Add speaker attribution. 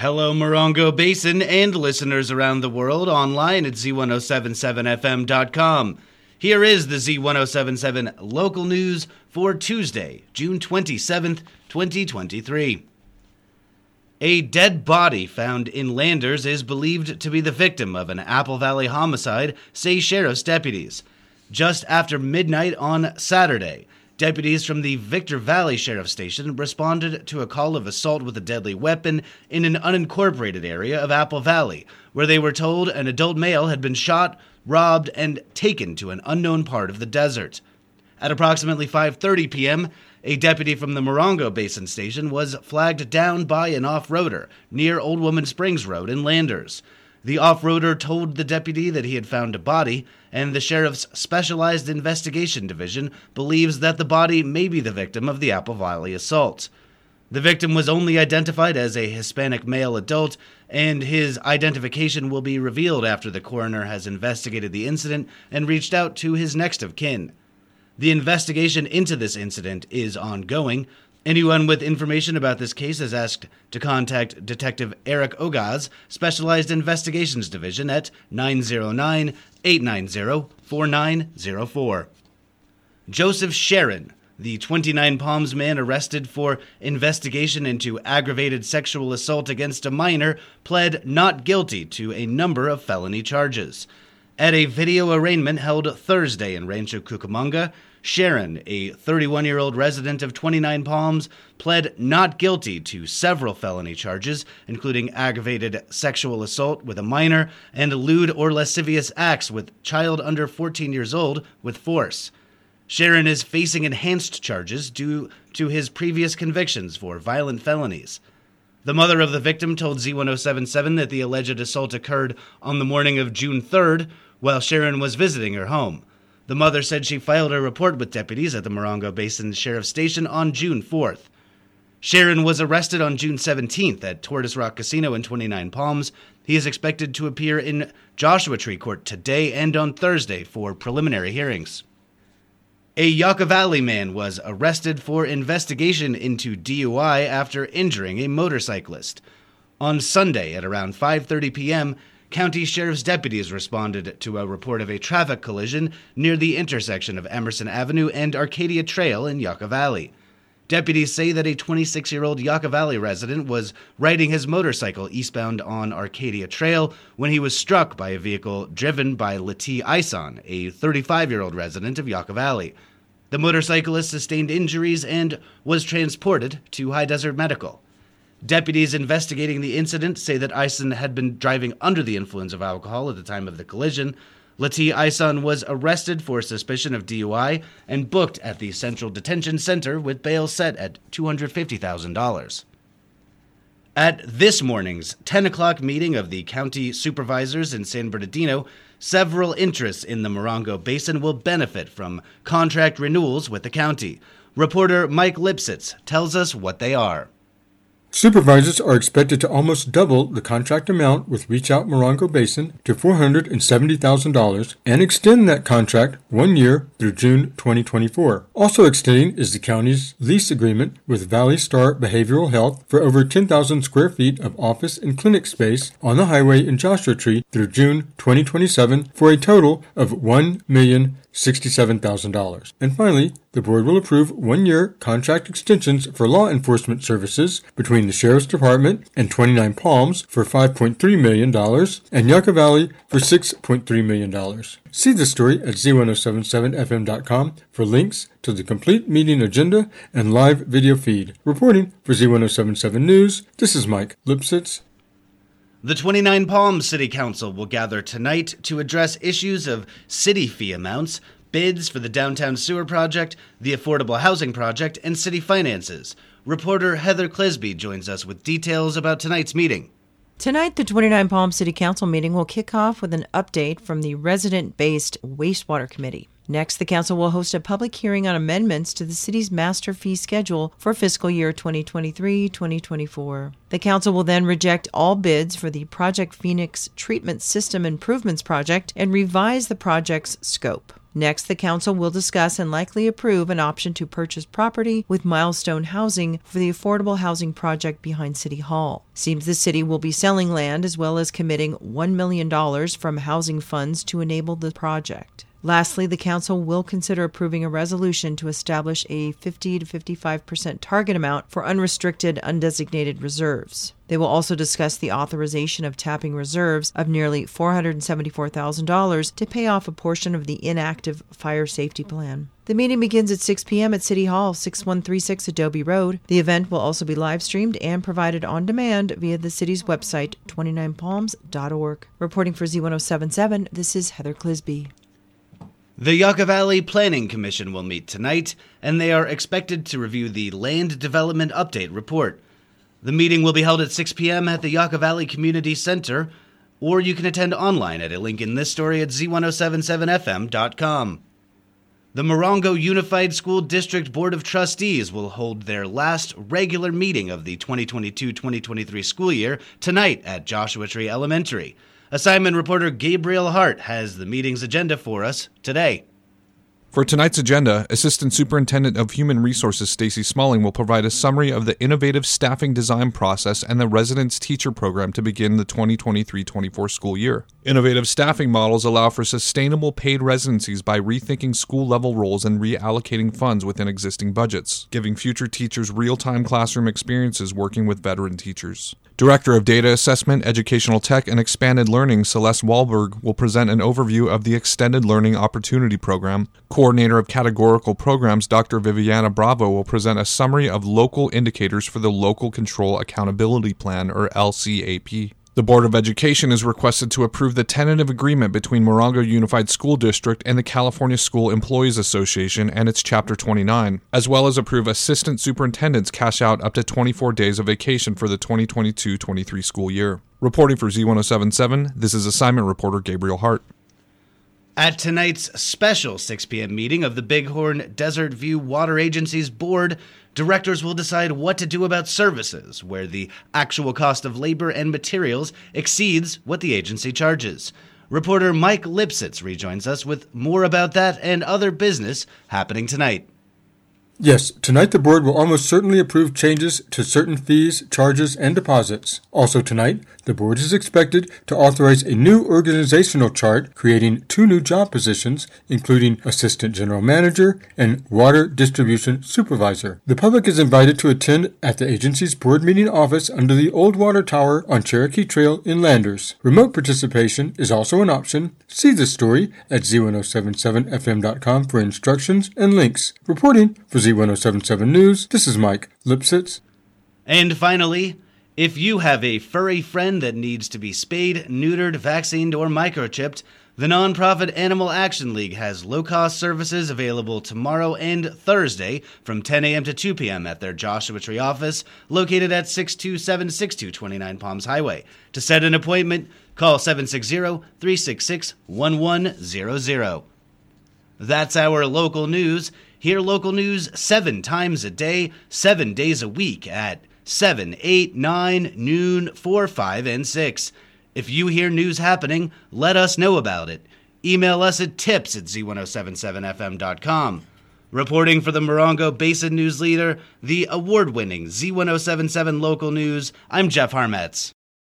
Speaker 1: Hello, Morongo Basin and listeners around the world online at Z1077FM.com. Here is the Z1077 local news for Tuesday, June 27th, 2023. A dead body found in Landers is believed to be the victim of an Apple Valley homicide, say sheriff's deputies. Just after midnight on Saturday, Deputies from the Victor Valley Sheriff Station responded to a call of assault with a deadly weapon in an unincorporated area of Apple Valley, where they were told an adult male had been shot, robbed, and taken to an unknown part of the desert. At approximately 5:30 p.m., a deputy from the Morongo Basin Station was flagged down by an off-roader near Old Woman Springs Road in Landers. The off-roader told the deputy that he had found a body, and the sheriff's specialized investigation division believes that the body may be the victim of the Apple Valley assault. The victim was only identified as a Hispanic male adult, and his identification will be revealed after the coroner has investigated the incident and reached out to his next of kin. The investigation into this incident is ongoing, Anyone with information about this case is asked to contact Detective Eric Ogaz, Specialized Investigations Division at 909 890 4904. Joseph Sharon, the 29 Palms man arrested for investigation into aggravated sexual assault against a minor, pled not guilty to a number of felony charges. At a video arraignment held Thursday in Rancho Cucamonga, Sharon, a 31 year old resident of 29 Palms, pled not guilty to several felony charges, including aggravated sexual assault with a minor and lewd or lascivious acts with child under 14 years old with force. Sharon is facing enhanced charges due to his previous convictions for violent felonies. The mother of the victim told Z1077 that the alleged assault occurred on the morning of June 3rd while Sharon was visiting her home. The mother said she filed a report with deputies at the Morongo Basin Sheriff Station on June 4th. Sharon was arrested on June 17th at Tortoise Rock Casino in 29 Palms. He is expected to appear in Joshua Tree Court today and on Thursday for preliminary hearings. A Yucca Valley man was arrested for investigation into DUI after injuring a motorcyclist. On Sunday at around 5:30 p.m., County Sheriff's deputies responded to a report of a traffic collision near the intersection of Emerson Avenue and Arcadia Trail in Yucca Valley. Deputies say that a 26 year old Yucca Valley resident was riding his motorcycle eastbound on Arcadia Trail when he was struck by a vehicle driven by Lati Ison, a 35 year old resident of Yucca Valley. The motorcyclist sustained injuries and was transported to Hi-Desert Medical. Deputies investigating the incident say that Ison had been driving under the influence of alcohol at the time of the collision. Lati Ison was arrested for suspicion of DUI and booked at the Central Detention Center with bail set at $250,000. At this morning's 10 o'clock meeting of the county supervisors in San Bernardino, several interests in the Morongo Basin will benefit from contract renewals with the county. Reporter Mike Lipsitz tells us what they are.
Speaker 2: Supervisors are expected to almost double the contract amount with Reach Out Morongo Basin to $470,000 and extend that contract one year through June 2024. Also extending is the county's lease agreement with Valley Star Behavioral Health for over 10,000 square feet of office and clinic space on the highway in Joshua Tree through June 2027 for a total of $1 million. $67,000. And finally, the board will approve one year contract extensions for law enforcement services between the Sheriff's Department and 29 Palms for $5.3 million and Yucca Valley for $6.3 million. See the story at z1077fm.com for links to the complete meeting agenda and live video feed. Reporting for Z1077 News, this is Mike Lipsitz.
Speaker 1: The 29 Palms City Council will gather tonight to address issues of city fee amounts, bids for the downtown sewer project, the affordable housing project, and city finances. Reporter Heather Clisby joins us with details about tonight's meeting.
Speaker 3: Tonight, the 29 Palm City Council meeting will kick off with an update from the resident based wastewater committee. Next, the council will host a public hearing on amendments to the city's master fee schedule for fiscal year 2023 2024. The council will then reject all bids for the Project Phoenix Treatment System Improvements Project and revise the project's scope. Next, the council will discuss and likely approve an option to purchase property with milestone housing for the affordable housing project behind City Hall. Seems the city will be selling land as well as committing $1 million from housing funds to enable the project. Lastly, the Council will consider approving a resolution to establish a 50 to 55% target amount for unrestricted, undesignated reserves. They will also discuss the authorization of tapping reserves of nearly $474,000 to pay off a portion of the inactive fire safety plan. The meeting begins at 6 p.m. at City Hall, 6136 Adobe Road. The event will also be live streamed and provided on demand via the city's website, 29palms.org. Reporting for Z1077, this is Heather Clisby.
Speaker 1: The Yucca Valley Planning Commission will meet tonight, and they are expected to review the Land Development Update report. The meeting will be held at 6 p.m. at the Yucca Valley Community Center, or you can attend online at a link in this story at z1077fm.com. The Morongo Unified School District Board of Trustees will hold their last regular meeting of the 2022 2023 school year tonight at Joshua Tree Elementary. Assignment reporter Gabriel Hart has the meeting's agenda for us today.
Speaker 4: For tonight's agenda, Assistant Superintendent of Human Resources Stacy Smalling will provide a summary of the innovative staffing design process and the residence teacher program to begin the 2023-24 school year. Innovative staffing models allow for sustainable paid residencies by rethinking school-level roles and reallocating funds within existing budgets, giving future teachers real-time classroom experiences working with veteran teachers. Director of Data Assessment, Educational Tech, and Expanded Learning, Celeste Wahlberg, will present an overview of the Extended Learning Opportunity Program. Coordinator of Categorical Programs, Dr. Viviana Bravo, will present a summary of local indicators for the Local Control Accountability Plan, or LCAP. The Board of Education is requested to approve the tentative agreement between Morongo Unified School District and the California School Employees Association and its Chapter 29, as well as approve assistant superintendents cash out up to 24 days of vacation for the 2022 23 school year. Reporting for Z1077, this is assignment reporter Gabriel Hart.
Speaker 1: At tonight's special 6 p.m. meeting of the Bighorn Desert View Water Agency's board, directors will decide what to do about services where the actual cost of labor and materials exceeds what the agency charges. Reporter Mike Lipsitz rejoins us with more about that and other business happening tonight.
Speaker 2: Yes, tonight the board will almost certainly approve changes to certain fees, charges, and deposits. Also tonight, the board is expected to authorize a new organizational chart creating two new job positions, including Assistant General Manager and Water Distribution Supervisor. The public is invited to attend at the agency's board meeting office under the Old Water Tower on Cherokee Trail in Landers. Remote participation is also an option. See the story at z1077fm.com for instructions and links. Reporting for Z1077 News, this is Mike Lipsitz.
Speaker 1: And finally, if you have a furry friend that needs to be spayed, neutered, vaccinated, or microchipped, the nonprofit Animal Action League has low cost services available tomorrow and Thursday from 10 a.m. to 2 p.m. at their Joshua Tree office located at 627 6229 Palms Highway. To set an appointment, call 760 366 1100. That's our local news. Hear local news seven times a day, seven days a week at 7, 8, 9, noon, 4, 5, and 6. If you hear news happening, let us know about it. Email us at tips at z1077fm.com. Reporting for the Morongo Basin News Leader, the award winning Z1077 Local News, I'm Jeff Harmetz.